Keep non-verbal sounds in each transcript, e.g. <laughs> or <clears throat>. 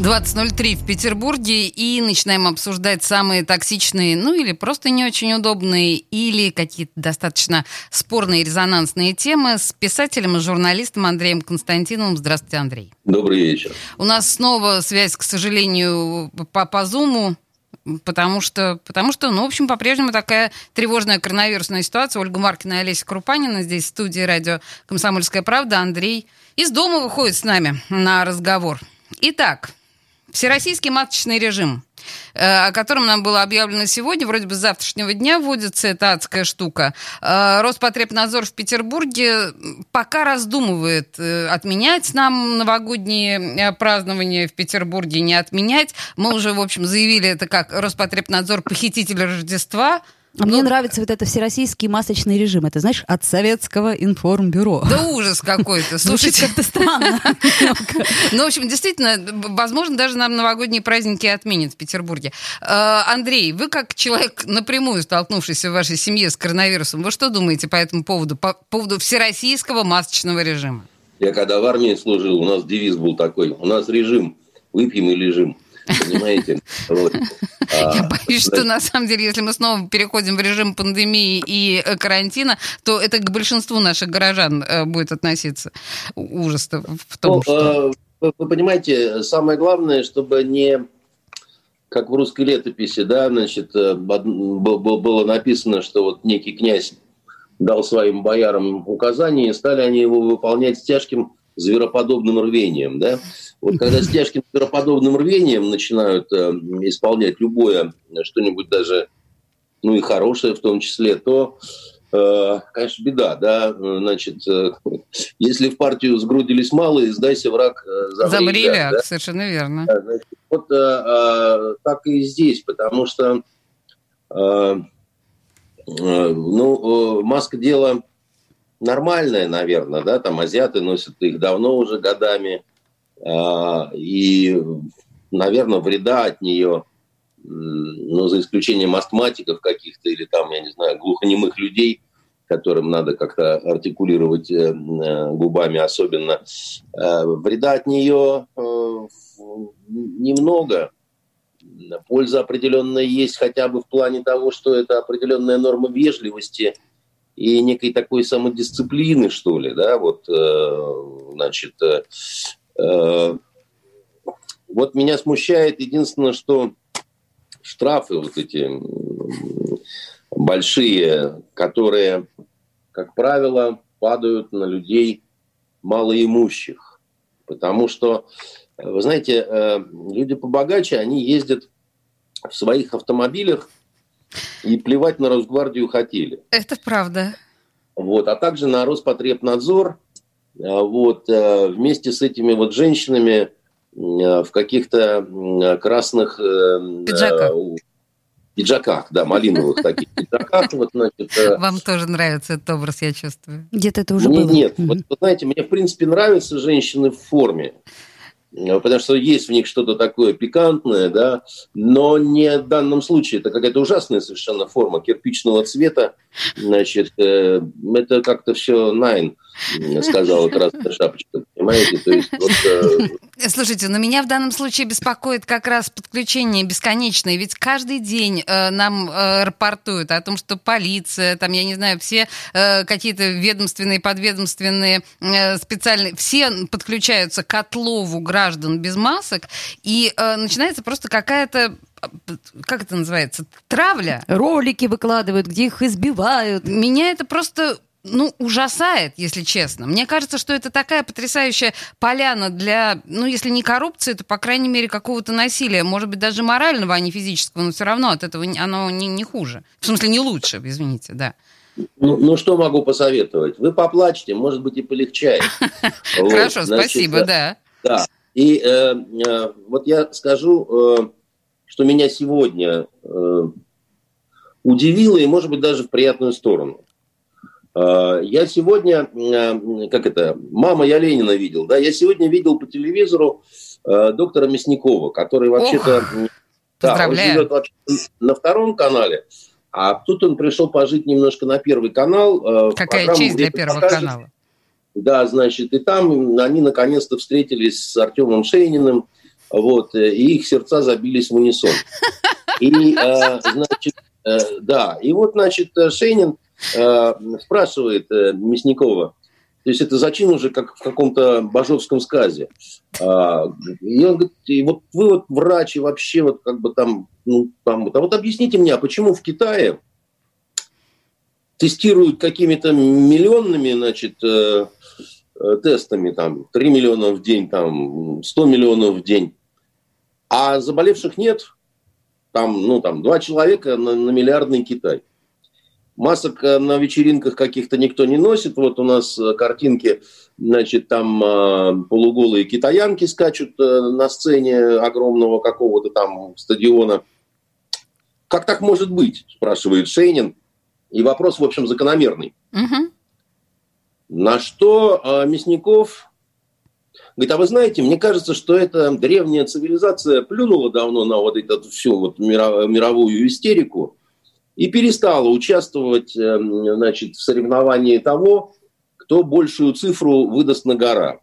20.03 в Петербурге и начинаем обсуждать самые токсичные, ну или просто не очень удобные, или какие-то достаточно спорные резонансные темы с писателем и журналистом Андреем Константиновым. Здравствуйте, Андрей. Добрый вечер. У нас снова связь, к сожалению, по, по Зуму. Потому что, потому что, ну, в общем, по-прежнему такая тревожная коронавирусная ситуация. Ольга Маркина и Олеся Крупанина здесь в студии радио «Комсомольская правда». Андрей из дома выходит с нами на разговор. Итак, Всероссийский маточный режим, э, о котором нам было объявлено сегодня, вроде бы с завтрашнего дня вводится эта адская штука. Э, Роспотребнадзор в Петербурге пока раздумывает, э, отменять нам новогодние празднования в Петербурге, не отменять. Мы уже, в общем, заявили это как Роспотребнадзор похититель Рождества – а мне ну, нравится вот это всероссийский масочный режим. Это, знаешь, от советского информбюро. Да ужас какой-то. Слушайте, как-то странно. Ну, в общем, действительно, возможно, даже нам новогодние праздники отменят в Петербурге. А, Андрей, вы как человек, напрямую столкнувшийся в вашей семье с коронавирусом, вы что думаете по этому поводу, по поводу всероссийского масочного режима? Я когда в армии служил, у нас девиз был такой, у нас режим, выпьем и лежим. Понимаете? <laughs> Я а, боюсь, что на самом деле, если мы снова переходим в режим пандемии и э, карантина, то это к большинству наших горожан э, будет относиться. Ужас в том, ну, что... Э, вы понимаете, самое главное, чтобы не как в русской летописи, да, значит, было написано, что вот некий князь дал своим боярам указания, и стали они его выполнять с тяжким звероподобным рвением, да. Вот когда с тяжким звероподобным рвением начинают э, исполнять любое, что-нибудь даже, ну и хорошее в том числе, то, э, конечно, беда, да. Значит, э, если в партию сгрудились малые, сдайся враг, э, замри, замри ляг, да? совершенно верно. Да, значит, вот э, э, так и здесь, потому что, э, э, ну, э, маска дела нормальная, наверное, да, там азиаты носят их давно уже годами, а, и, наверное, вреда от нее, ну, за исключением астматиков каких-то или там, я не знаю, глухонемых людей, которым надо как-то артикулировать э, э, губами особенно, э, вреда от нее немного. Польза определенная есть хотя бы в плане того, что это определенная норма вежливости – и некой такой самодисциплины, что ли, да, вот, э, значит, э, э, вот меня смущает единственное, что штрафы вот эти большие, которые, как правило, падают на людей малоимущих. Потому что, вы знаете, люди побогаче, они ездят в своих автомобилях и плевать на Росгвардию хотели. Это правда. Вот, а также на Роспотребнадзор, а, вот, э, вместе с этими вот женщинами э, в каких-то красных... Э, пиджаках. Пиджаках, да, малиновых таких пиджаках. Вот, значит, Вам тоже нравится этот образ, я чувствую. Где-то это уже мне, было. Нет, вот, вы знаете, мне в принципе нравятся женщины в форме. Э, потому что есть в них что-то такое пикантное, да, но не в данном случае. Это какая-то ужасная совершенно форма кирпичного цвета, значит, э, это как-то все найн сказала красная шапочка, понимаете? То есть, вот, э... <laughs> Слушайте, но меня в данном случае беспокоит как раз подключение бесконечное, ведь каждый день э, нам э, рапортуют о том, что полиция, там, я не знаю, все э, какие-то ведомственные, подведомственные, э, специальные, все подключаются к отлову граждан без масок, и э, начинается просто какая-то как это называется, травля. Ролики выкладывают, где их избивают. Меня это просто ну, ужасает, если честно. Мне кажется, что это такая потрясающая поляна для, ну, если не коррупции, то, по крайней мере, какого-то насилия. Может быть, даже морального, а не физического, но все равно от этого оно не, не хуже. В смысле, не лучше, извините, да. Ну, ну, что могу посоветовать? Вы поплачьте, может быть, и полегчает. <laughs> Хорошо, спасибо, э, да. Да. И э, э, вот я скажу, что меня сегодня удивило, и, может быть, даже в приятную сторону. Я сегодня, как это, мама, я Ленина видел, да, я сегодня видел по телевизору доктора Мясникова, который вообще-то... Да, он живет вообще на втором канале, а тут он пришел пожить немножко на первый канал. Какая честь для первого покажет. канала. Да, значит, и там они наконец-то встретились с Артемом Шейниным, вот, э, и их сердца забились в унисон. И, э, значит, э, да, и вот, значит, Шейнин спрашивает Мясникова, то есть это зачин уже как в каком-то бажовском сказе. А, и он говорит, и вот вы вот врач и вообще вот как бы там, ну, там, а вот объясните мне, а почему в Китае тестируют какими-то миллионными, значит, Э, тестами, там, 3 миллиона в день, там, 100 миллионов в день, а заболевших нет, там, ну, там, два человека на, на миллиардный Китай. Масок э, на вечеринках каких-то никто не носит. Вот у нас э, картинки, значит, там полуголые китаянки скачут на сцене огромного какого-то там стадиона. Как так может быть, спрашивает Шейнин. И вопрос, в общем, закономерный. Угу. На что э, Мясников говорит, а вы знаете, мне кажется, что эта древняя цивилизация плюнула давно на вот эту всю вот мировую истерику и перестала участвовать э, значит, в соревновании того, кто большую цифру выдаст на гора.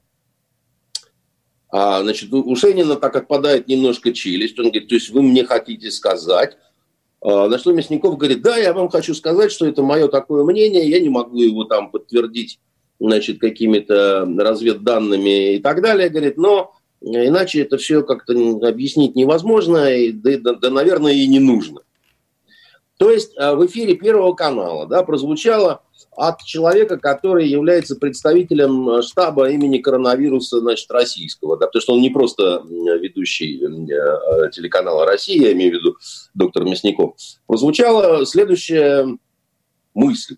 А, значит, у Шенина так отпадает немножко челюсть. Он говорит, то есть вы мне хотите сказать, а, на что Мясников говорит, да, я вам хочу сказать, что это мое такое мнение, я не могу его там подтвердить значит, какими-то разведданными и так далее, говорит, но иначе это все как-то объяснить невозможно, и, да, да, да, наверное, и не нужно. То есть а, в эфире Первого канала да, прозвучало от человека, который является представителем штаба имени коронавируса значит, российского, да, потому что он не просто ведущий э, телеканала «Россия», я имею в виду доктор Мясников, прозвучала следующая мысль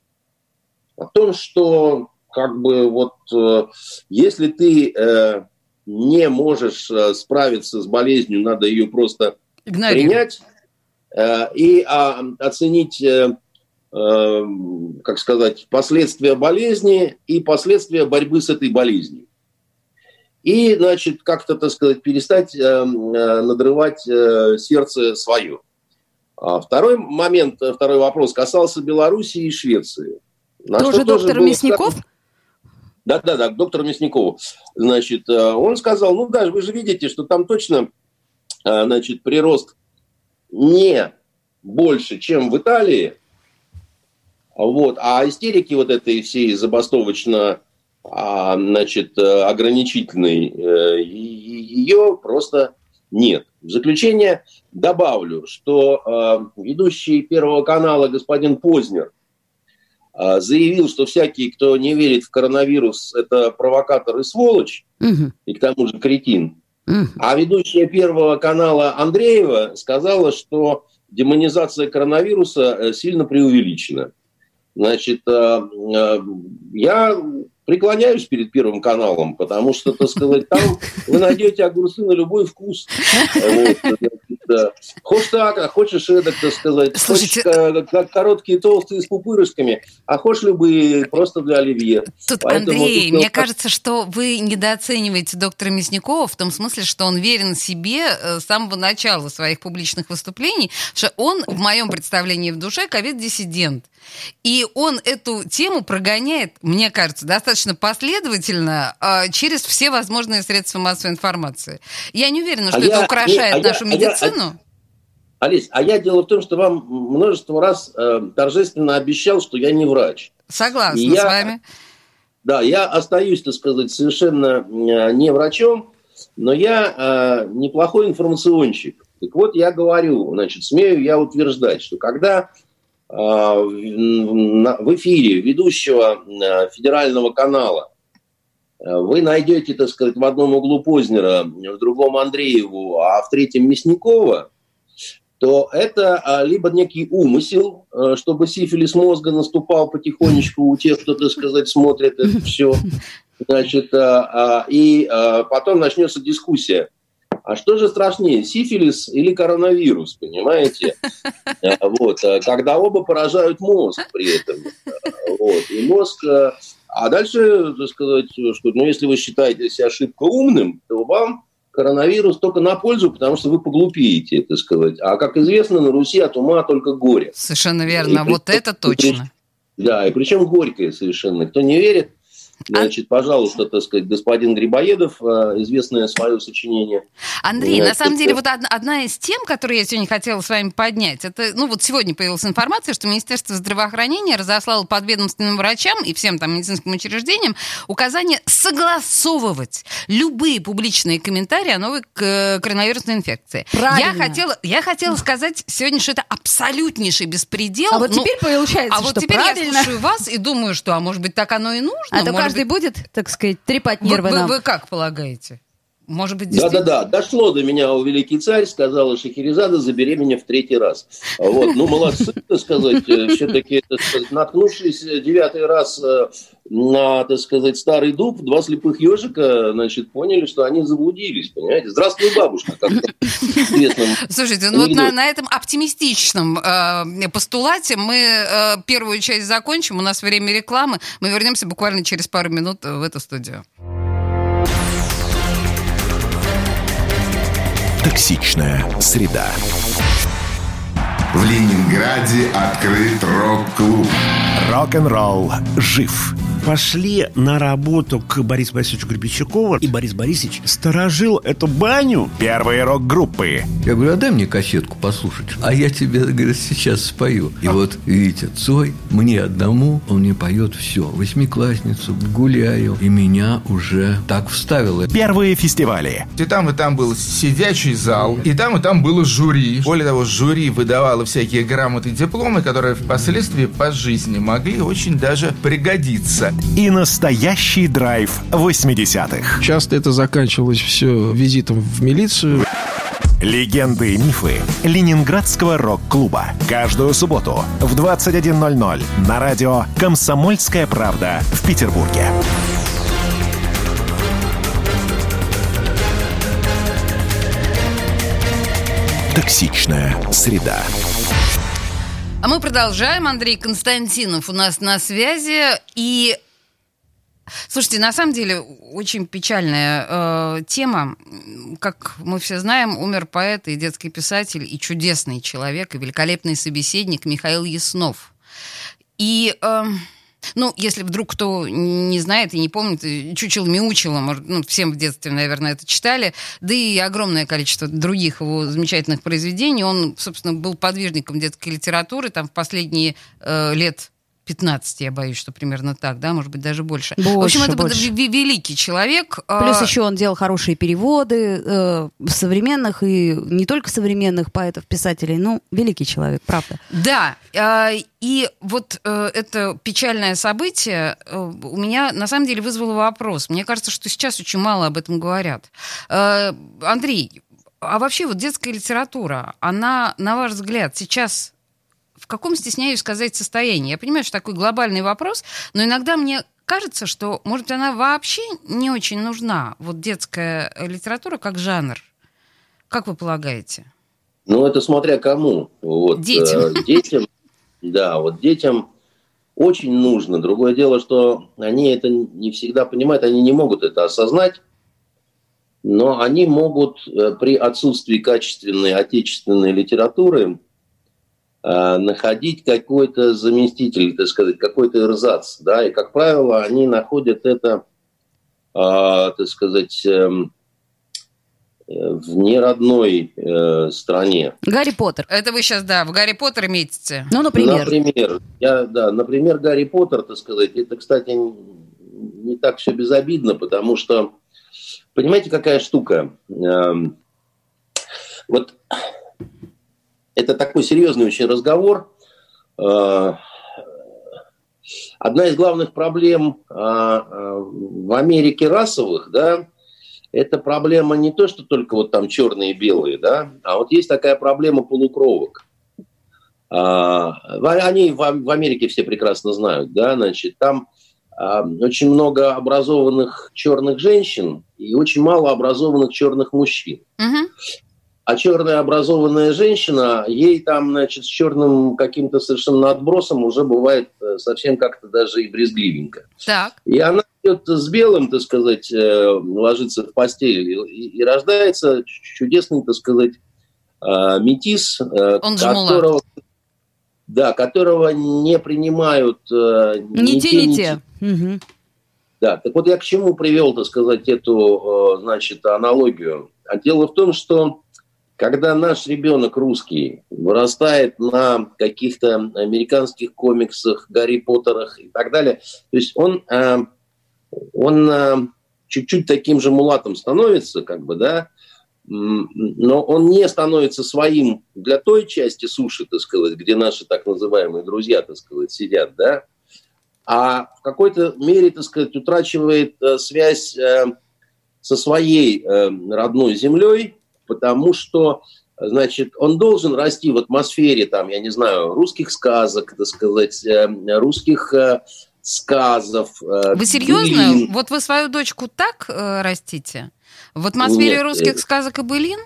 о том, что как бы вот э, если ты э, не можешь э, справиться с болезнью, надо ее просто принять и а, оценить, как сказать, последствия болезни и последствия борьбы с этой болезнью. И, значит, как-то, так сказать, перестать надрывать сердце свое. А второй момент, второй вопрос касался Белоруссии и Швеции. На тоже доктор Мясников? Сказано, да-да-да, к доктору Мясникову. Значит, э, он сказал, ну да, вы же видите, что там точно, э, значит, прирост не больше, чем в Италии, вот, а истерики вот этой всей забастовочно а, значит, э, ограничительной, ее просто нет. В заключение добавлю, что ведущий Первого канала господин Познер – а, заявил, что всякий, кто не верит в коронавирус, это провокатор и сволочь, угу. и к тому же кретин. А ведущая Первого канала Андреева сказала, что демонизация коронавируса э, сильно преувеличена. Значит, э, э, я преклоняюсь перед Первым каналом, потому что, так сказать, там вы найдете огурцы на любой вкус. Хочешь так, а хочешь эдак, так сказать. Слушайте... Хочешь как короткие, толстые с пупырышками, а хочешь любые просто для оливье. Тут, Поэтому, Андрей, тут... мне кажется, что вы недооцениваете доктора Мясникова в том смысле, что он верен себе э, с самого начала своих публичных выступлений, что он, в моем представлении в душе, ковид-диссидент. И он эту тему прогоняет, мне кажется, достаточно последовательно а, через все возможные средства массовой информации. Я не уверена, что а это я, украшает не, а нашу я, медицину. А я, Олесь, а я дело в том, что вам множество раз э, торжественно обещал, что я не врач. Согласна И с я, вами. Да, я остаюсь, так сказать, совершенно э, не врачом, но я э, неплохой информационщик. Так вот, я говорю, значит, смею я утверждать, что когда а, в эфире ведущего э, федерального канала э, вы найдете, так сказать, в одном углу Познера, в другом Андрееву, а в третьем Мясникова, то это а, либо некий умысел, э, чтобы сифилис мозга наступал потихонечку у тех, кто, так сказать, смотрит это все. <laughs> Значит, и потом начнется дискуссия а что же страшнее, сифилис или коронавирус, понимаете? Э, <laughs> вот, э, когда оба поражают мозг при этом. Вот, и мозг... А дальше, так сказать, что, ну, если вы считаете себя ошибка умным, то вам коронавирус только на пользу, потому что вы поглупеете, так сказать. А, как известно, на Руси от ума только горе. Совершенно верно, и, вот это точно. Да, и причем горькое совершенно. Кто не верит, а Значит, пожалуйста, так сказать, господин Грибоедов, э, известное свое сочинение. Андрей, Значит, на самом деле, вот одна из тем, которые я сегодня хотела с вами поднять, это, ну вот сегодня появилась информация, что Министерство здравоохранения разослало подведомственным врачам и всем там медицинским учреждениям указание согласовывать любые публичные комментарии о новой коронавирусной инфекции. Правильно. Я хотела, я хотела сказать сегодня, что это абсолютнейший беспредел. А вот ну, теперь получается, а вот теперь правильно. я слушаю вас и думаю, что, а может быть, так оно и нужно? А то каждый будет, так сказать, трепать нервы вы, нам. Вы, вы как полагаете? Может быть, Да-да-да, дошло до меня у великий царь, сказала Шахерезада, забери меня в третий раз. Вот, ну, молодцы, так сказать, э, все-таки, так сказать, наткнувшись девятый раз э, на, так сказать, старый дуб, два слепых ежика, значит, поняли, что они заблудились, понимаете? Здравствуй, бабушка, как Слушайте, ну вот на, на этом оптимистичном э, постулате мы э, первую часть закончим, у нас время рекламы, мы вернемся буквально через пару минут в эту студию. Токсичная среда. В Ленинграде открыт рок-клуб. Рок-н-ролл жив пошли на работу к Борису Борисовичу Гребенщикову, и Борис Борисович сторожил эту баню. Первые рок-группы. Я говорю, а дай мне кассетку послушать. А я тебе, говорит, сейчас спою. И вот, видите, Цой мне одному, он мне поет все. Восьмиклассницу, гуляю. И меня уже так вставило. Первые фестивали. И там, и там был сидячий зал, и там, и там было жюри. Более того, жюри выдавало всякие грамоты и дипломы, которые впоследствии по жизни могли очень даже пригодиться и настоящий драйв 80-х. Часто это заканчивалось все визитом в милицию. Легенды и мифы Ленинградского рок-клуба. Каждую субботу в 21.00 на радио «Комсомольская правда» в Петербурге. Токсичная среда. А мы продолжаем. Андрей Константинов у нас на связи. И Слушайте, на самом деле очень печальная э, тема. Как мы все знаем, умер поэт и детский писатель, и чудесный человек, и великолепный собеседник Михаил Яснов. И э, ну, если вдруг кто не знает и не помнит, Чучел Мяучила, может, ну, всем в детстве, наверное, это читали, да и огромное количество других его замечательных произведений. Он, собственно, был подвижником детской литературы, там в последние э, лет 15, я боюсь, что примерно так, да, может быть, даже больше. больше в общем, это больше. был великий человек. А Плюс еще он делал хорошие переводы э, современных и не только современных поэтов, писателей. Ну, великий человек, правда. Да, э, и вот э, это печальное событие э, у меня на самом деле вызвало вопрос. Мне кажется, что сейчас очень мало об этом говорят. Э, Андрей, а вообще вот детская литература, она, на ваш взгляд, сейчас каком, стесняюсь сказать, состоянии? Я понимаю, что такой глобальный вопрос, но иногда мне кажется, что, может, она вообще не очень нужна, вот детская литература как жанр. Как вы полагаете? Ну, это смотря кому. Вот, детям. Э, детям, <laughs> да, вот детям очень нужно. Другое дело, что они это не всегда понимают, они не могут это осознать, но они могут э, при отсутствии качественной отечественной литературы находить какой-то заместитель, так сказать, какой-то эрзац, да, и, как правило, они находят это, э, так сказать, эм, э, в неродной э, стране. Гарри Поттер. Это вы сейчас, да, в Гарри Поттер метите. Ну, например. Например, я, да, например, Гарри Поттер, так сказать, это, кстати, не так все безобидно, потому что, понимаете, какая штука? Эм, вот это такой серьезный очень разговор. Э, одна из главных проблем э, э, в Америке расовых, да, это проблема не то, что только вот там черные и белые, да, а вот есть такая проблема полукровок. Они в Америке все прекрасно знают, да, значит, там а, очень много образованных черных женщин и очень мало образованных черных мужчин. Мгм. А черная образованная женщина, ей там, значит, с черным каким-то совершенно отбросом уже бывает э, совсем как-то даже и брезгливенько. Так. И она идет с белым, так сказать, э, ложится в постель, и, и рождается чудесный, так сказать, э, метис, Он которого, да, которого не принимают Не те, не те. Мгм. да, так вот я к чему привел, так сказать, эту, значит, аналогию. А дело в том, что когда наш ребенок русский вырастает на каких-то американских комиксах, Гарри Поттерах и так далее, то есть он, э, он э, чуть-чуть таким же мулатом становится, как бы, да, но он не становится своим для той части суши, так сказать, где наши так называемые друзья, так сказать, сидят, да, а в какой-то мере, так сказать, утрачивает э, связь со своей родной землей, потому что, значит, он должен расти в атмосфере, там, я не знаю, русских сказок, так сказать, э, русских э, сказов. э, Вы серьезно? былин. Вот вы свою дочку так растите? В атмосфере Нет, русских сказок и былин?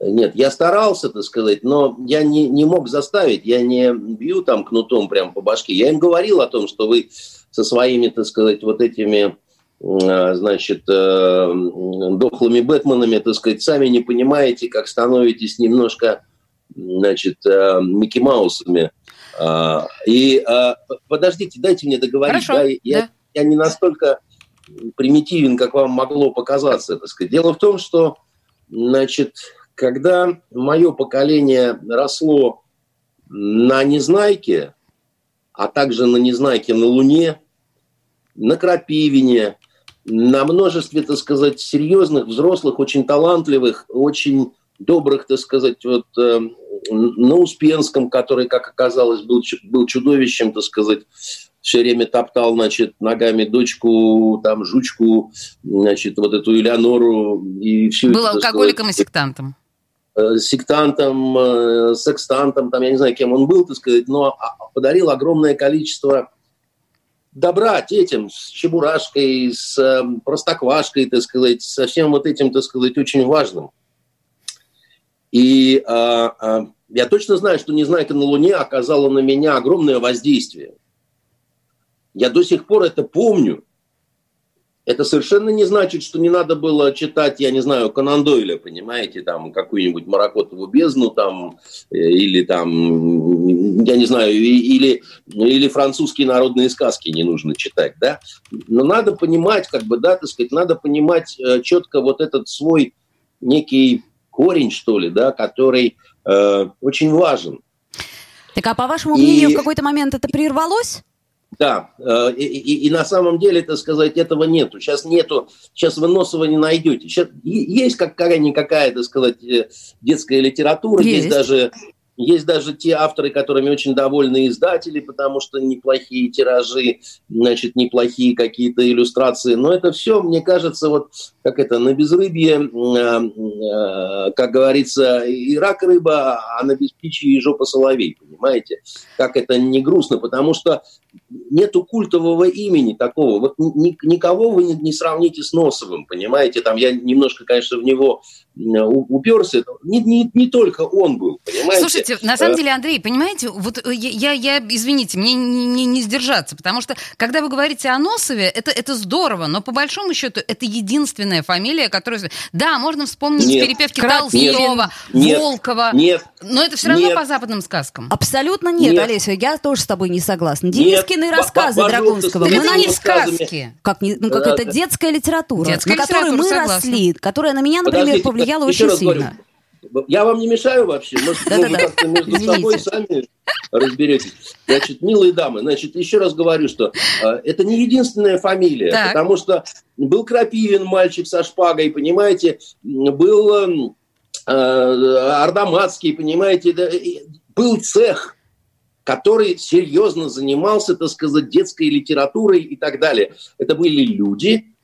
Нет, я старался, так сказать, но я не, не мог заставить, я не бью там кнутом прям по башке. Я им говорил о том, что вы со своими, так сказать, вот этими, значит, э, дохлыми Бэтменами, так сказать, сами не понимаете, как становитесь немножко, значит, э, Микки Маусами. А, И э, подождите, дайте мне договорить. Хорошо, да, я, да. я не настолько примитивен, как вам могло показаться, так сказать. Дело в том, что, значит, когда мое поколение росло на Незнайке, а также на Незнайке на Луне, на Крапивине, на множестве, так сказать, серьезных, взрослых, очень талантливых, очень добрых, так сказать, вот э, на Успенском, который, как оказалось, был, был чудовищем, так сказать, все время топтал, значит, ногами дочку, там, жучку, значит, вот эту Элеонору и все Был это, алкоголиком и сказать, сектантом. э, сектантом, э, секстантом, там, я не знаю, кем он был, так сказать, но а- подарил огромное количество добра детям с чебурашкой, с э, простоквашкой, так сказать, со всем вот этим, так сказать, очень важным. И а, а, я точно знаю, что «Незнайка на Луне» оказала на меня огромное воздействие. Я до сих пор это помню. Это совершенно не значит, что не надо было читать, я не знаю, Конан Дойля, понимаете, там какую-нибудь Маракотову бездну, там, э, или там, я не знаю, и- или, или французские народные сказки не нужно читать, да. Но надо понимать, как бы, да, так сказать, надо понимать э, четко вот этот свой некий корень, что ли, да, который э, очень важен. Так а по вашему И- мнению, в какой-то момент это прервалось? Да, э, и, и- и на самом деле, так сказать, этого нету. Сейчас нету, сейчас вы Носова не найдете. Сейчас есть как какая-никакая, так сказать, э, детская литература, есть, Есть. даже есть даже те авторы, которыми очень довольны издатели, потому что неплохие тиражи, значит, неплохие какие-то иллюстрации. Но это все, мне кажется, вот как это, на безрыбье, э, э, как говорится, и рак рыба, а на беспичье и жопа соловей, понимаете? Как это не грустно, потому что нету культового имени такого. Вот ни- никого вы не, не сравните с Носовым, понимаете? Там я немножко, конечно, в него у- уперся. Не, не, не только он был, понимаете? Слушайте, на самом Э, деле, Андрей, понимаете, вот э, я, я, я- извините, мне не, не- не сдержаться, потому что, когда вы говорите о Носове, это, это здорово, но по большому счету это единственная фамилия, которая... Да, можно вспомнить Нет. перепевки. Толстого, Нет. Волкова, Нет, но это все равно Нет. по западным сказкам. Абсолютно нет, Нет. Олеся, я тоже с тобой не согласна. Нет. По- рассказы Драгунского. Мы это не сказки. как, ну, как это детская литература, Детская на которую мы согласна. росли, которая на меня, например, Подождите, повлияла очень раз говорю, сильно. Я вам не мешаю вообще? Может, Да-да-да. вы как-то между Извините. собой сами разберетесь. Значит, милые дамы, значит, еще раз говорю, что э, это не единственная фамилия, Так. потому что был Крапивин, мальчик со шпагой, понимаете, был эм, э, Ардаматский, понимаете, да, был цех, который серьезно занимался, так сказать, детской литературой и так далее. Это были люди,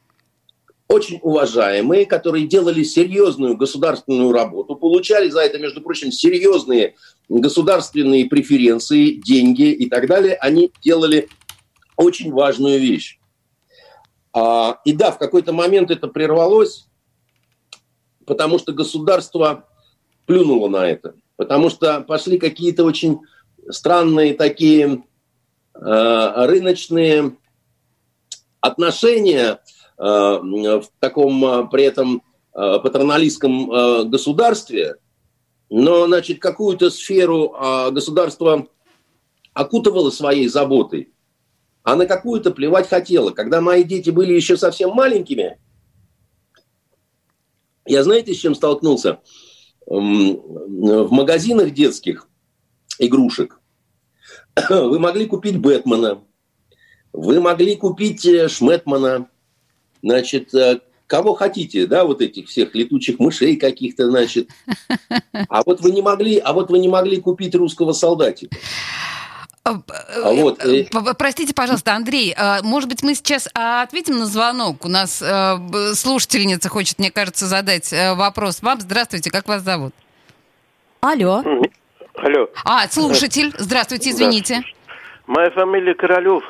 очень уважаемые, которые делали серьезную государственную работу, получали за это, между прочим, серьезные государственные преференции, деньги и так далее. Они делали очень важную вещь. А, и да, в какой-то момент это прервалось, потому что государство плюнуло на это. Потому что пошли какие-то очень странные такие э, рыночные отношения э, в таком э, при этом э, патерналистском э, государстве, но, значит, какую-то сферу э, государство окутывало своей заботой, а на какую-то плевать хотела. Когда мои дети были еще совсем маленькими, я знаете, с чем столкнулся? В магазинах детских игрушек <clears throat> вы могли купить Бэтмена, вы могли купить э, Шметмана, значит, э, кого хотите, да, вот этих всех летучих мышей каких-то, значит. А вот вы не могли, а вот вы не могли купить русского солдатика. А, а вот. Э, простите, пожалуйста, Андрей, а, может быть, мы сейчас ответим на звонок? У нас слушательница хочет, мне кажется, задать вопрос вам. Здравствуйте, как вас зовут? Алло. Алло. А, слушатель. Здравствуйте, извините. Моя фамилия Королев.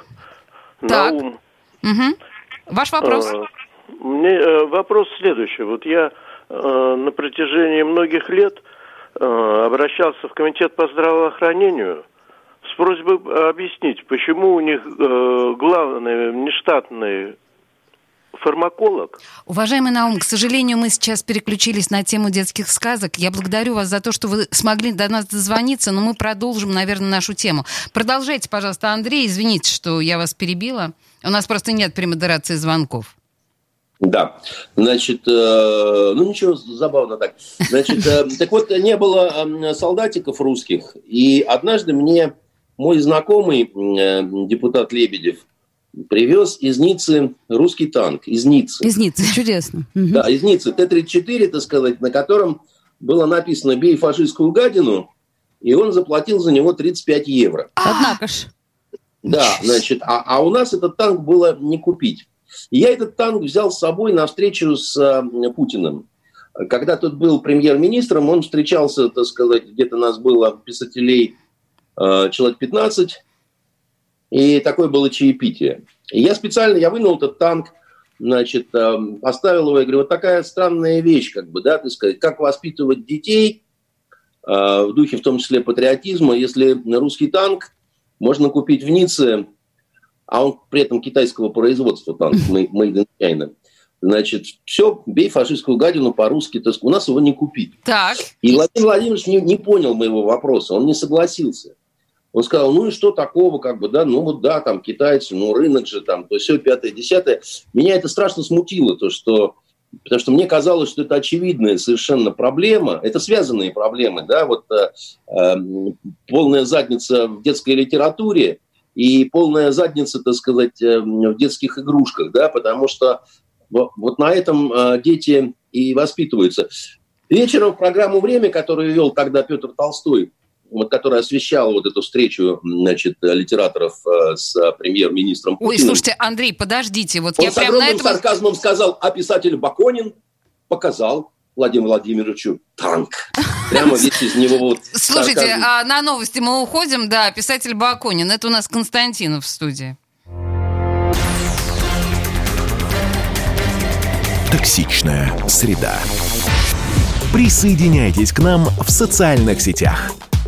Так. Наум. Угу. Ваш вопрос? Мне э, вопрос следующий. Вот я э, на протяжении многих лет э, обращался в комитет по здравоохранению с просьбой объяснить, почему у них э, главный нештатный фармаколог. Уважаемый Наум, к сожалению, мы сейчас переключились на тему детских сказок. Я благодарю вас за то, что вы смогли до нас дозвониться, но мы продолжим, наверное, нашу тему. Продолжайте, пожалуйста, Андрей. Извините, что я вас перебила. У нас просто нет премодерации звонков. Да, значит, э, ну ничего, забавно так. Значит, э, <laughs> так вот, не было э, солдатиков русских, и однажды мне мой знакомый, э, депутат Лебедев, привез из Ниццы русский танк. Из Ниццы. Из Ниццы, чудесно. Да, из Ниццы. Т-34, так сказать, на котором было написано «Бей фашистскую гадину», и он заплатил за него 35 евро. Однако ж. Да, значит, а, а у нас этот танк было не купить. И я этот танк взял с собой на встречу с э, Путиным. Когда тот был премьер-министром, он встречался, так сказать, где-то нас было писателей э, человек 15, и такое было чаепитие. И я специально, я вынул этот танк, значит, э, поставил его, и говорю, вот такая странная вещь, как бы, да, ты сказать, как воспитывать детей э, в духе, в том числе, патриотизма, если русский танк можно купить в Ницце, а он при этом китайского производства танк, <laughs> made in China. Значит, все, бей фашистскую гадину по-русски, то есть у нас его не купить. Так. И Владимир Владимирович не, не понял моего вопроса, он не согласился. Он сказал, ну и что такого, как бы, да, ну вот да, там китайцы, ну рынок же там, то все, пятое, десятое. Меня это страшно смутило, то что, потому что мне казалось, что это очевидная совершенно проблема, это связанные проблемы, да, вот э, э, полная задница в детской литературе и полная задница, так сказать, э, в детских игрушках, да, потому что вот на этом э, дети и воспитываются. Вечером в программу «Время», которую вел тогда Петр Толстой, вот, который освещал вот эту встречу значит, литераторов э, с премьер-министром Путиным. Ой, слушайте, Андрей, подождите. Вот он я с прям огромным на этом... сарказмом сказал, а писатель Баконин показал Владимиру Владимировичу танк. Прямо весь из него вот <laughs> Слушайте, а на новости мы уходим. Да, писатель Баконин. Это у нас Константинов в студии. Токсичная среда. Присоединяйтесь к нам в социальных сетях.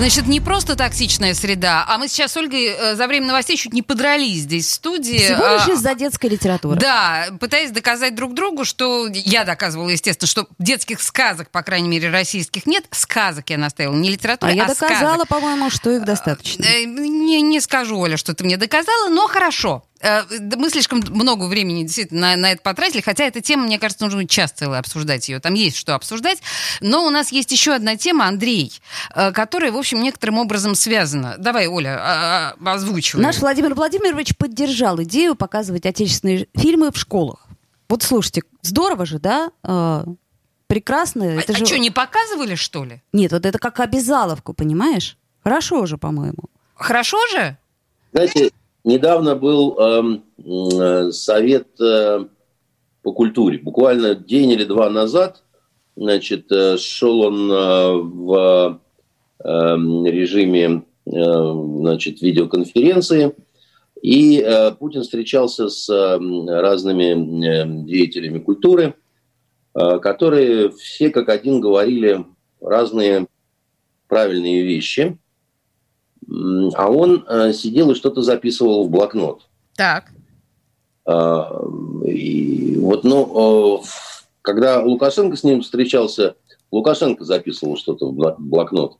Значит, не просто токсичная среда, а мы сейчас с Ольгой э, за время новостей чуть не подрались здесь в студии. Всего лишь а, из-за детской литературы. Да, пытаясь доказать друг другу, что я доказывала, естественно, что детских сказок, по крайней мере, российских нет. Сказок я наставила, не литературы, а, а я доказала, по-моему, что их достаточно. Э, не, не скажу, Оля, что ты мне доказала, но хорошо. Э, мы слишком много времени действительно на, на это потратили, хотя эта тема, мне кажется, нужно часто обсуждать ее. Там есть что обсуждать. Но у нас есть еще одна тема, Андрей, э, которая, в общем, некоторым образом связана. Давай, Оля, а, а, озвучивай. Наш Владимир Владимирович поддержал идею показывать отечественные фильмы в школах. Вот слушайте, здорово же, да? Э, прекрасно. А, это а же... что, не показывали, что ли? Нет, вот это как обязаловку, понимаешь? Хорошо же, по-моему. Хорошо же? Знаете, недавно был эм, э, совет э, по культуре. Буквально день или два назад, значит, э, шел он э, в э, режиме, э, значит, видеоконференции, и э, Путин встречался с э, разными э, деятелями культуры, э, которые все как один говорили разные правильные вещи – а он э, сидел и что-то записывал в блокнот. Так. А, и вот, ну, когда Лукашенко с ним встречался, Лукашенко записывал что-то в блокнот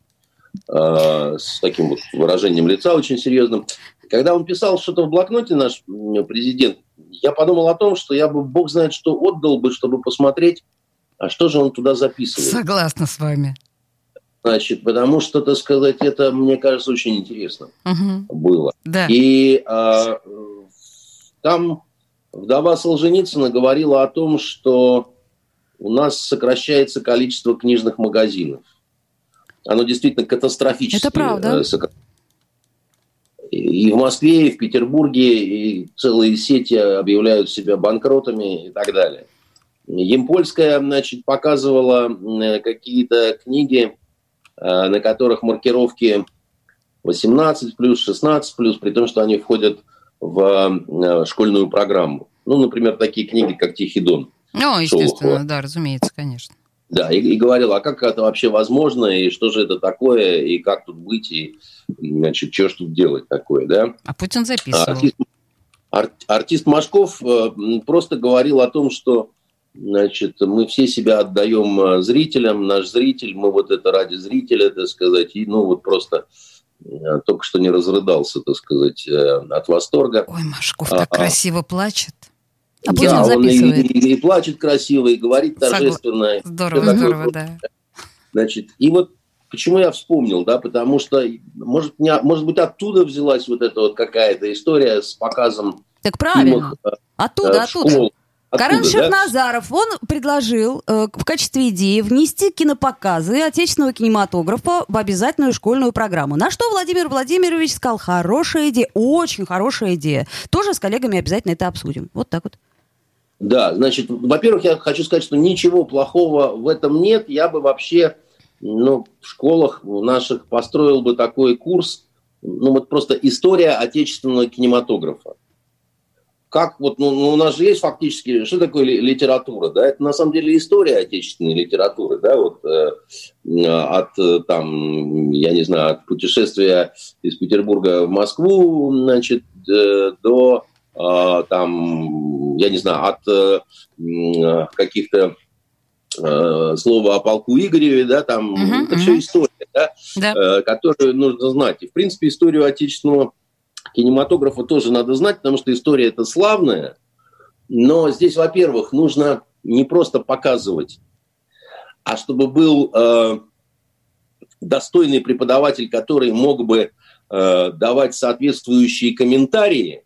а, с таким вот выражением лица очень серьезным. Когда он писал что-то в блокноте, наш президент, я подумал о том, что я бы, бог знает, что отдал бы, чтобы посмотреть, а что же он туда записывает. Согласна с вами. Значит, потому что, так сказать, это, мне кажется, очень интересно угу. было. Да. И а, там вдова Солженицына говорила о том, что у нас сокращается количество книжных магазинов. Оно действительно катастрофически. Это правда. Э, и в Москве, и в Петербурге, и целые сети объявляют себя банкротами и так далее. Емпольская, значит, показывала э, какие-то книги, на которых маркировки 18 плюс, 16 плюс, при том, что они входят в э, школьную программу. Ну, например, такие книги, как «Тихий дон». Ну, естественно, Шолохова. да, разумеется, конечно. Да, и, и говорил, а как это вообще возможно, и что же это такое, и как тут быть, и, значит, что ж тут делать такое, да? А Путин записывал. Артист, ар, артист Машков э, просто говорил о том, что Значит, мы все себя отдаем э, зрителям, наш зритель, мы вот это ради зрителя, так сказать, и ну вот просто э, только что не разрыдался, так сказать, э, от восторга. Ой, Машков так а, красиво плачет. А Путин да, записывает. Он и, и, и плачет красиво, и говорит торжественно. Здорово, здорово, такое. да. Значит, и вот почему я вспомнил, да, потому что, может, не, может быть, оттуда взялась вот эта вот какая-то история с показом Так правильно. Оттуда, оттуда. Откуда, Карен да? он предложил э, в качестве идеи внести кинопоказы отечественного кинематографа в обязательную школьную программу. На что Владимир Владимирович сказал, хорошая идея, очень хорошая идея. Тоже с коллегами обязательно это обсудим. Вот так вот. Да, значит, во-первых, я хочу сказать, что ничего плохого в этом нет. Я бы вообще ну, в школах наших построил бы такой курс, ну вот просто история отечественного кинематографа как вот, ну, ну, у нас же есть фактически, что такое литература, да, это на самом деле история отечественной литературы, да, вот э, от, э, там, я не знаю, от путешествия из Петербурга в Москву, значит, э, до, э, там, я не знаю, от э, каких-то э, слова о полку Игореве, да, там, uh-huh, это uh-huh. все история, да, да. Э, которую нужно знать. И, в принципе, историю отечественного кинематографа тоже надо знать, потому что история это славная. Но здесь, во-первых, нужно не просто показывать, а чтобы был э, достойный преподаватель, который мог бы э, давать соответствующие комментарии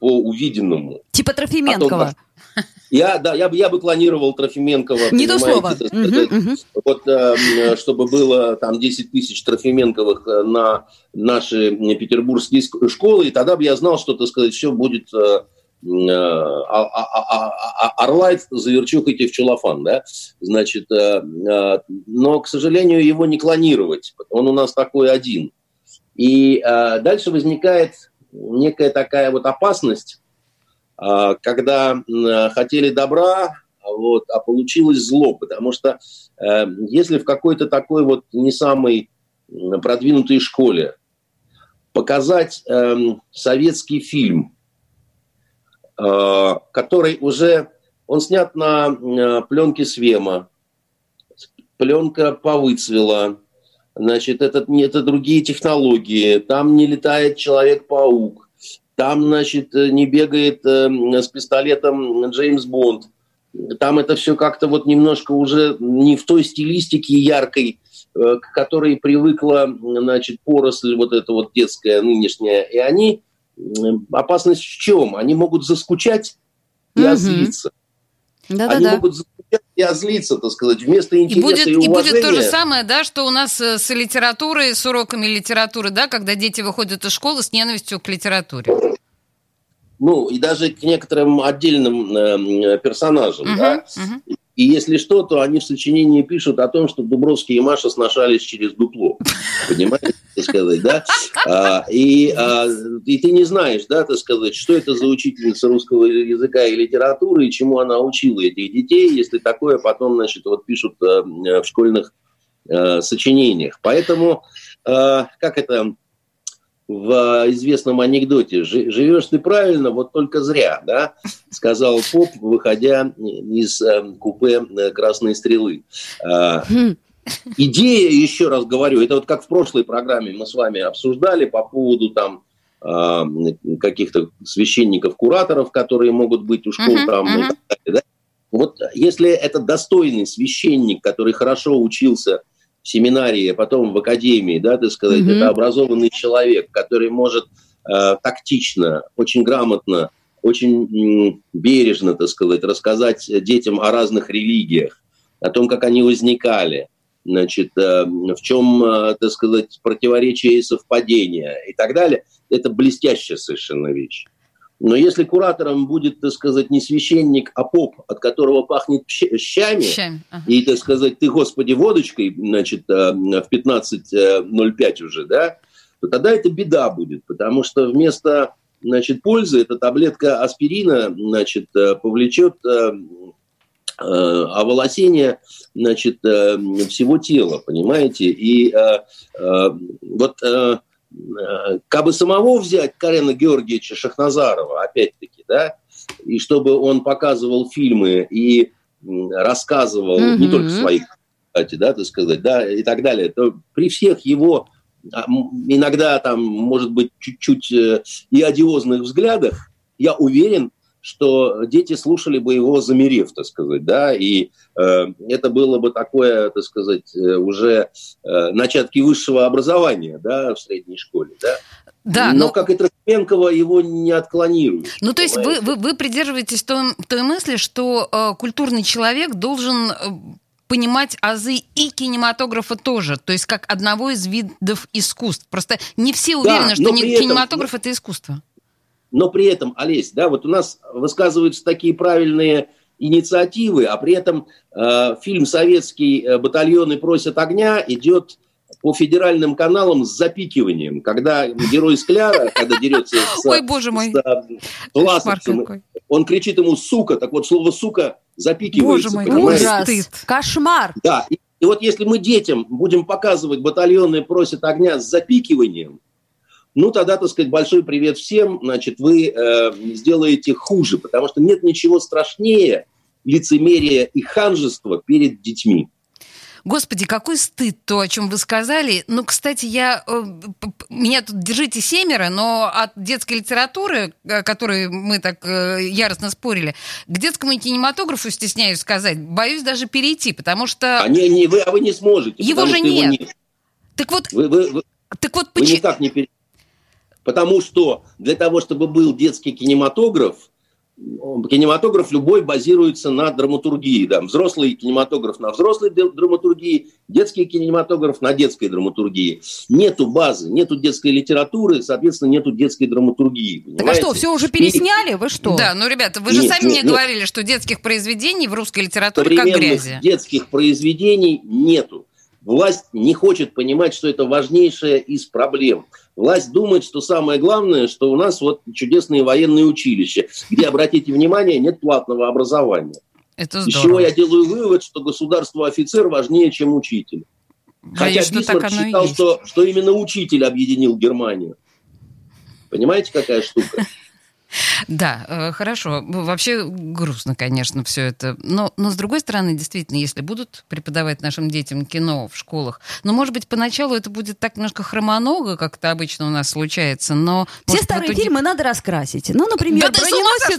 по увиденному. Типа Трофименкова. Том, я, да, я бы, я бы клонировал Трофименкова. Не то слово. Угу, угу. Вот, э, чтобы было там 10 тысяч Трофименковых э, на наши петербургские школы, и тогда бы я знал, что, так сказать, все будет э, э а, а, а, Орлайт, заверчукайте в чулафан, да, значит, э, но, к сожалению, его не клонировать, он у нас такой один. И дальше возникает некая такая вот опасность, а, когда хотели добра, вот, а получилось зло, потому что э, если в какой-то такой вот не самой продвинутой школе показать э, советский фильм, э, который уже, он снят на э, пленке Свема, пленка повыцвела, значит, это, это другие технологии, там не летает Человек-паук, там, значит, не бегает э, с пистолетом Джеймс Бонд. Там это все как-то вот немножко уже не в той стилистике яркой, э, к которой привыкла, значит, поросль вот эта вот детская нынешняя. И они, опасность в чем? Они могут заскучать и mm-hmm. озлиться. да, они могут и озлиться, так сказать, вместо интереса и, будет, и уважения. И будет то же самое, да, что у нас э, с литературой, с уроками литературы, да, когда дети выходят из школы с ненавистью к литературе. Ну, и даже к некоторым отдельным э, персонажам, uh-huh, да. Uh-huh. И если что, то они в сочинении пишут о том, что Дубровский и Маша сношались через дупло. Понимаете, так сказать, да? А, и, а, и ты не знаешь, да, так сказать, что это за учительница русского языка и литературы, и чему она учила этих детей, если такое потом, значит, вот пишут а, в школьных а, сочинениях. Поэтому, а, как это в известном анекдоте «Живешь ты правильно, вот только зря», да, сказал поп, выходя из э, купе э, «Красной стрелы». А, хм. Идея, еще раз говорю, это вот как в прошлой программе мы с вами обсуждали по поводу там каких-то священников-кураторов, которые могут быть у школ uh-huh, там uh-huh. и так далее. Да? Вот если это достойный священник, который хорошо учился семинарии, а потом в академии, да, так сказать, mm-hmm. это образованный человек, который может э, тактично, очень грамотно, очень м, бережно, так сказать, рассказать детям о разных религиях, о том, как они возникали, значит, э, в чем, э, так сказать, противоречия и совпадения и так далее. Это блестящая совершенно вещь. Но если куратором будет, так сказать, не священник, а поп, от которого пахнет щами, Щами. Ага. и, так сказать, ты, господи, водочкой, значит, э, в 15.05 уже, да, то тогда это беда будет, потому что вместо, значит, пользы эта таблетка аспирина, значит, э, повлечет э, оволосение, значит, всего тела, понимаете? И вот как бы самого взять Карена Георгиевича Шахназарова, опять-таки, да, и чтобы он показывал фильмы и рассказывал mm-hmm. не только своих, кстати, да, так сказать, да, и так далее, то при всех его а, иногда там, может быть, чуть-чуть э, и одиозных взглядах, я уверен, что дети слушали бы его замерев, так сказать, да, и э, это было бы такое, так сказать, э, уже э, начатки высшего образования, да, в средней школе, да. Да, но, но как и Трофименкова его не отклонируешь. Ну, то есть вы, вы, вы придерживаетесь той, той мысли, что э, культурный человек должен э, понимать азы и кинематографа тоже, то есть как одного из видов искусств. Просто не все уверены, да, что не, этом, кинематограф это искусство но при этом, Олесь, да, вот у нас высказываются такие правильные инициативы, а при этом э, фильм «Советский э, батальоны просят огня» идет по федеральным каналам с запикиванием, когда герой Скляра, когда дерется <laughs> с, Ой, боже мой. с Власовцем, он кричит ему «сука», так вот слово «сука» запикивается. Боже мой, ужас, кошмар. Да, и, и вот если мы детям будем показывать «батальоны просят огня» с запикиванием, ну тогда, так сказать, большой привет всем, значит, вы э, сделаете хуже, потому что нет ничего страшнее лицемерия и ханжества перед детьми. Господи, какой стыд то, о чем вы сказали. Ну, кстати, я... Э, меня тут держите семеро, но от детской литературы, о которой мы так э, яростно спорили, к детскому кинематографу, стесняюсь сказать, боюсь даже перейти, потому что... А, не, не, вы, а вы не сможете. Его же нет. Его нет. Так вот... Вы, вы, вы, так вот почему... Вы никак не перейдете. Потому что для того, чтобы был детский кинематограф, кинематограф любой базируется на драматургии. Да. Взрослый кинематограф на взрослой драматургии, детский кинематограф на детской драматургии. Нету базы, нету детской литературы, соответственно, нету детской драматургии. Понимаете? Так а что, все уже пересняли? Вы что? Да, ну, ребята, вы же нет, сами нет, мне нет. говорили, что детских произведений в русской литературе как грязи. детских произведений нету. Власть не хочет понимать, что это важнейшая из проблем – Власть думает, что самое главное, что у нас вот чудесные военные училища, где, обратите внимание, нет платного образования. Это здорово. Из чего я делаю вывод, что государство офицер важнее, чем учитель. Хотя что Бисмарк считал, что, что именно учитель объединил Германию. Понимаете, какая штука? Да, э, хорошо. Вообще грустно, конечно, все это. Но, но с другой стороны, действительно, если будут преподавать нашим детям кино в школах, ну, может быть, поначалу это будет так немножко хромоного, как это обычно у нас случается, но... Все может, старые итоге... фильмы надо раскрасить. Ну, например, да броненосец.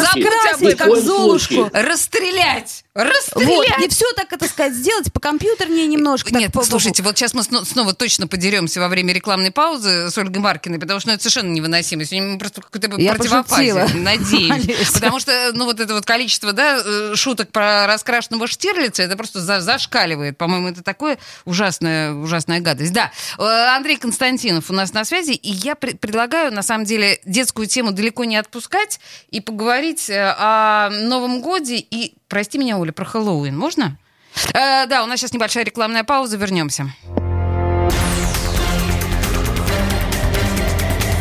Закрасить, как Золушку. Расстрелять! Расстрелять! Вот, и все так, это сказать, сделать по компьютернее немножко. Нет, так, слушайте, вот сейчас мы снова точно подеремся во время рекламной паузы с Ольгой Маркиной, потому что ну, это совершенно невыносимо. Сегодня просто просто какое-то противопазие. Надеюсь. Потому что, ну, вот это вот количество, да, э, шуток про раскрашенного Штирлица, это просто зашкаливает. По-моему, это такое ужасная, ужасная гадость. Да, э, Андрей Константинов у нас на связи, и я предлагаю, на самом деле, детскую тему далеко не отпускать и поговорить э, о Новом Годе и, прости меня, Оля, про Хэллоуин. Можно? Э, да, у нас сейчас небольшая рекламная пауза, вернемся.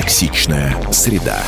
Токсичная среда.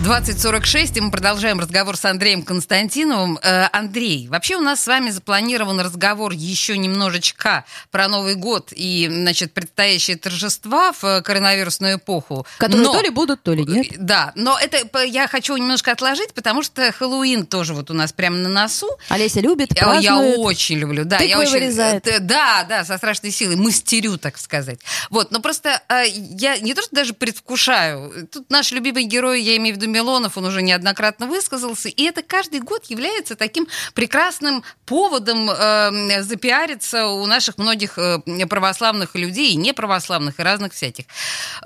2046, и мы продолжаем разговор с Андреем Константиновым. Э, Андрей, вообще у нас с вами запланирован разговор еще немножечко про Новый год и, значит, предстоящие торжества в коронавирусную эпоху. Которые но, то ли будут, то ли нет. Да, но это я хочу немножко отложить, потому что Хэллоуин тоже вот у нас прямо на носу. Олеся любит, празднует. Я очень люблю, да. Тыквы я очень, вырезает. Да, да, со страшной силой, мастерю, так сказать. Вот, но просто э, я не то, что даже предвкушаю. Тут наш любимый герой, я имею в виду Милонов, он уже неоднократно высказался, и это каждый год является таким прекрасным поводом э, запиариться у наших многих э, православных людей, и неправославных, и разных всяких.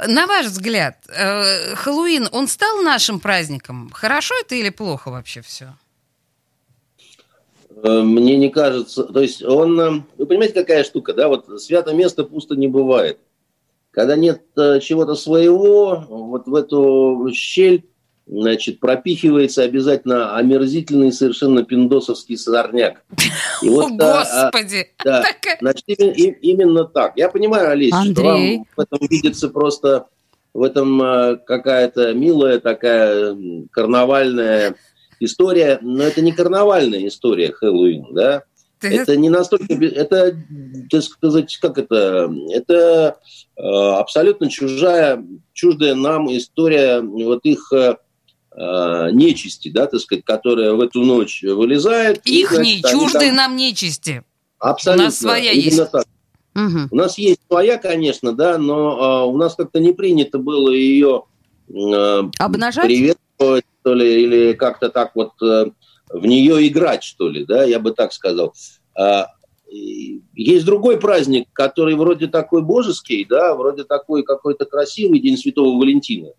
На ваш взгляд, э, Хэллоуин, он стал нашим праздником? Хорошо это или плохо вообще все? Э, мне не кажется, то есть он, э, вы понимаете, какая штука, да, вот свято место пусто не бывает. Когда нет чего-то своего, вот в эту щель значит, пропихивается обязательно омерзительный совершенно пиндосовский сорняк. И вот, О, а, Господи! А, да, <laughs> значит, именно, именно так. Я понимаю, Олеся, Андрей. что вам в этом видится просто в этом а, какая-то милая такая карнавальная история, но это не карнавальная история Хэллоуин, да? Это не настолько, это, так сказать, как это, это абсолютно чужая, чуждая нам история вот их э, нечисти, да, так сказать, которая в эту ночь вылезает. Их не, чуждые там... нам нечисти. Абсолютно. У нас своя есть. Так. Угу. У нас есть своя, конечно, да, но э, у нас как-то не принято было ее э, обнажать, приветствовать, что ли, или как-то так вот э, в нее играть, что ли, да, я бы так сказал. Э, есть другой праздник, который вроде такой божеский, да, вроде такой какой-то красивый, День Святого Валентина.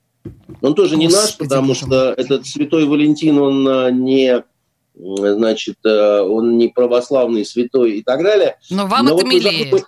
Он тоже не наш, потому что этот Святой Валентин, он а, не значит, а, он не православный святой и так далее. Но вам Но это вот милее.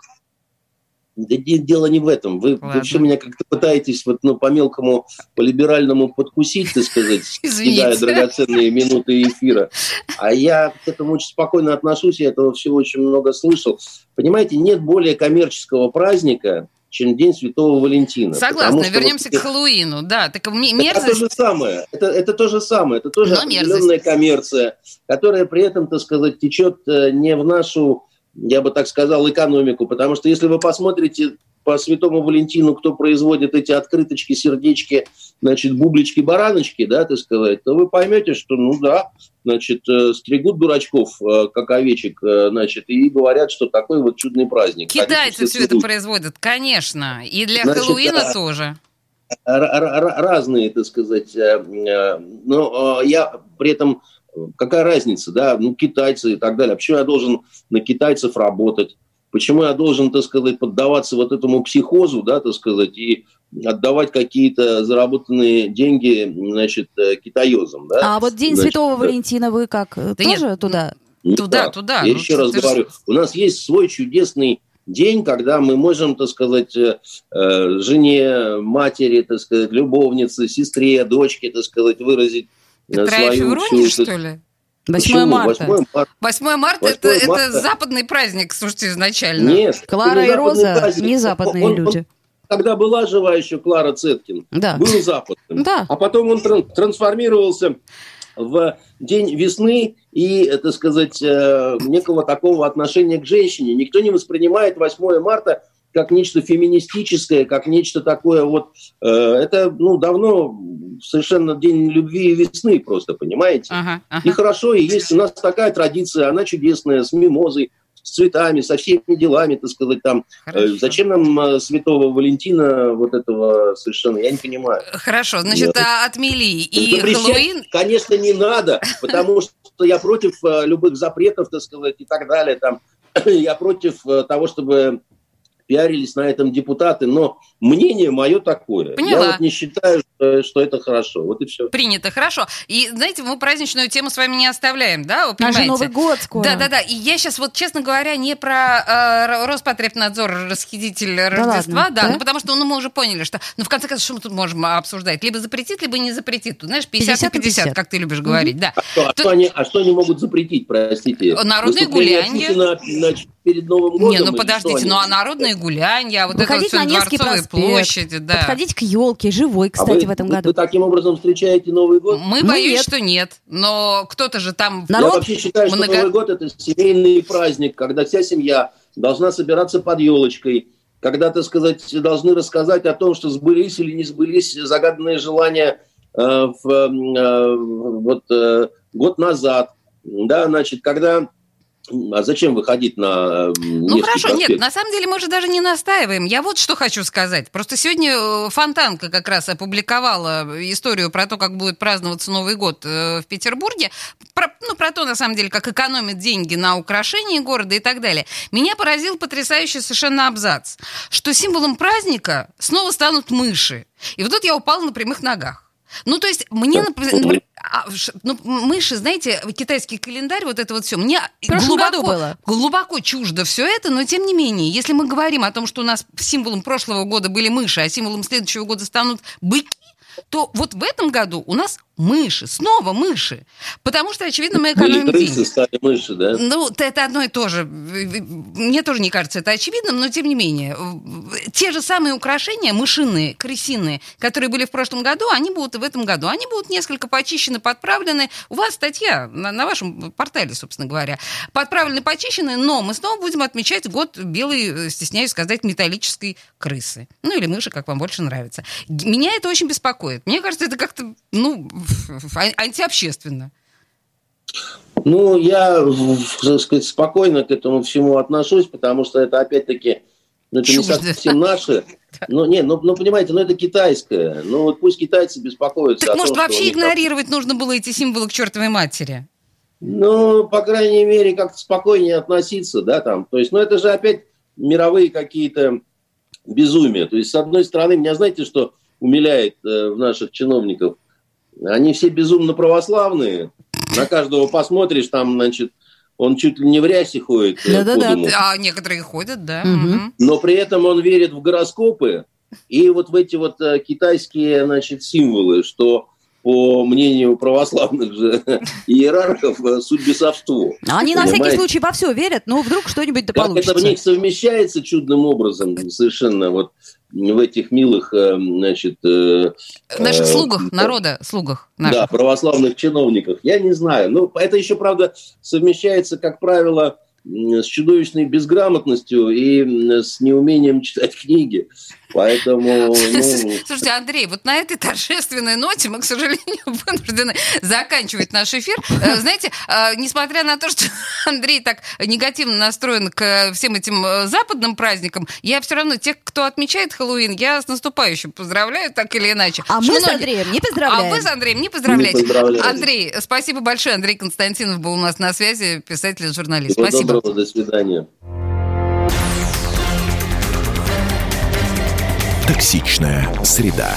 Да дело не в этом. Вы Ладно. вообще меня как-то пытаетесь вот, ну, по-мелкому, по-либеральному подкусить, так сказать, <laughs> съедая драгоценные минуты эфира. А я к этому очень спокойно отношусь, я этого всего очень много слышал. Понимаете, нет более коммерческого праздника, чем День Святого Валентина. Согласна, вернемся вот, к Хэллоуину, да. Так мерзость... Это то же самое, это, это то же самое, это тоже Но определенная мерзость. коммерция, которая при этом, так сказать, течет э, не в нашу, я бы так сказал, экономику, потому что если вы посмотрите по Святому Валентину, кто производит эти открыточки, сердечки, значит, бублички, бараночки, да, так сказать, то вы поймете, что, ну да, значит, э, стригут дурачков, э, как овечек, э, значит, и говорят, что такой вот чудный праздник. Китайцы все это производят, конечно, и для значит, Хэллоуина да, тоже. Разные, так сказать, но я при этом какая разница, да, ну, китайцы и так далее. А почему я должен на китайцев работать? Почему я должен, так сказать, поддаваться вот этому психозу, да, так сказать, и отдавать какие-то заработанные деньги, значит, э, китаёзам, да? А вот День значит, Святого Валентина вы как, да тоже нет, туда? Ну, туда, туда. Я ну, еще раз говорю, же... у нас есть свой чудесный день, когда мы можем, так сказать, э, э, жене, матери, так сказать, любовнице, сестре, дочке, так сказать, выразить Петра свою... Февронии, что ли? 8 марта. 8 марта, 8 марта, это, марта. это западный праздник, слушайте, изначально. Нет. Клара и Роза праздник. не западные он, люди. Он, когда была жива еще Клара Цеткин, да. был западным. Да. А потом он трансформировался в день весны и, так сказать, э, некого такого отношения к женщине. Никто не воспринимает 8 марта как нечто феминистическое, как нечто такое вот... Э, это, ну, давно совершенно день любви и весны просто, понимаете? Ага, ага. И хорошо, и есть у нас такая традиция, она чудесная, с мимозой, с цветами, со всеми делами, так сказать, там. Э, Хорошо. Зачем нам э, святого Валентина вот этого совершенно, я не понимаю. Хорошо, значит, да. отмели и Хэллоуин? Конечно, не надо, потому что я против любых запретов, так сказать, и так далее, там. <clears throat> Я против того, чтобы пиарились на этом депутаты, но мнение мое такое. Поняла. Я вот не считаю, что, что это хорошо. Вот и все. Принято, хорошо. И, знаете, мы праздничную тему с вами не оставляем, да? Вы понимаете? Наш Новый год скоро. Да-да-да. И я сейчас вот, честно говоря, не про э, Роспотребнадзор, расхититель да Рождества, ладно, да, да? Ну, потому что ну, мы уже поняли, что, ну, в конце концов, что мы тут можем обсуждать? Либо запретит, либо не запретит. Тут, знаешь, 50, 50 на 50, 50, как ты любишь говорить, mm-hmm. да. А что, а, что они, а что они могут запретить, простите? Народные гуляния. На, на, перед Новым годом? Не, ну подождите, ну а народные гуляния, вот Выходить это вот на Невский проспект, площади, да. Подходить к елке, живой, кстати, а вы, в этом году. Вы таким образом встречаете Новый год? Мы ну, боюсь, нет. что нет, но кто-то же там... Народ... Я вообще считаю, много... что Новый год это семейный праздник, когда вся семья должна собираться под елочкой, когда, так сказать, должны рассказать о том, что сбылись или не сбылись загаданные желания э, в, э, вот э, год назад, да, значит, когда а зачем выходить на Ну хорошо, проспект? нет, на самом деле мы же даже не настаиваем. Я вот что хочу сказать. Просто сегодня э, Фонтанка как раз опубликовала историю про то, как будет праздноваться Новый год э, в Петербурге. Про, ну, про то, на самом деле, как экономят деньги на украшении города и так далее. Меня поразил потрясающий совершенно абзац, что символом праздника снова станут мыши. И вот тут я упала на прямых ногах. Ну, то есть, мне, например, а, ну, мыши, знаете, китайский календарь, вот это вот все, мне глубоко, было. глубоко чуждо все это, но тем не менее, если мы говорим о том, что у нас символом прошлого года были мыши, а символом следующего года станут быки, то вот в этом году у нас мыши, снова мыши. Потому что, очевидно, мы экономим Крысы деньги. стали мыши, да? Ну, это одно и то же. Мне тоже не кажется это очевидным, но тем не менее. Те же самые украшения, мышиные, крысиные, которые были в прошлом году, они будут и в этом году. Они будут несколько почищены, подправлены. У вас статья на, на вашем портале, собственно говоря. Подправлены, почищены, но мы снова будем отмечать год белой, стесняюсь сказать, металлической крысы. Ну, или мыши, как вам больше нравится. Меня это очень беспокоит. Мне кажется, это как-то, ну, <laughs> антиобщественно. Ну, я, так сказать, спокойно к этому всему отношусь, потому что это, опять-таки, ну, это Чуждо. не совсем наше. <laughs> Ну, не, ну, ну, понимаете, ну, это китайское. Ну, вот пусть китайцы беспокоятся Так, может, том, вообще игнорировать там... нужно было эти символы к чертовой матери? Ну, по крайней мере, как-то спокойнее относиться, да, там. То есть, ну, это же опять мировые какие-то безумия. То есть, с одной стороны, меня знаете, что умиляет э, в наших чиновников? Они все безумно православные. На каждого посмотришь, там, значит, он чуть ли не в рясе ходит. Э, Да-да-да, а некоторые ходят, да. Угу. Но при этом он верит в гороскопы и вот в эти вот э, китайские, значит, символы, что по мнению православных же <laughs> иерархов, э, суть бесовство. Они на всякий случай во все верят, но вдруг что-нибудь да как получится. это в них совмещается чудным образом, совершенно вот в этих милых, э, значит... Э, наших слугах, э, народа, слугах наших. Да, православных чиновниках. Я не знаю. Ну, это еще, правда, совмещается, как правило, с чудовищной безграмотностью и с неумением читать книги. Поэтому... <laughs> Ну... Слушайте, Андрей, вот на этой торжественной ноте мы, к сожалению, <laughs> вынуждены заканчивать наш эфир. Э, знаете, э, несмотря на то, что <laughs> Андрей так негативно настроен к всем этим э, западным праздникам, я все равно тех, кто отмечает Хэллоуин, я с наступающим поздравляю, так или иначе. А мы с Андреем не поздравляем. А вы с Андреем не поздравляете. Не Андрей, спасибо большое. Андрей Константинов был у нас на связи, писатель и журналист. Спасибо. Доброго, до свидания. Токсичная среда.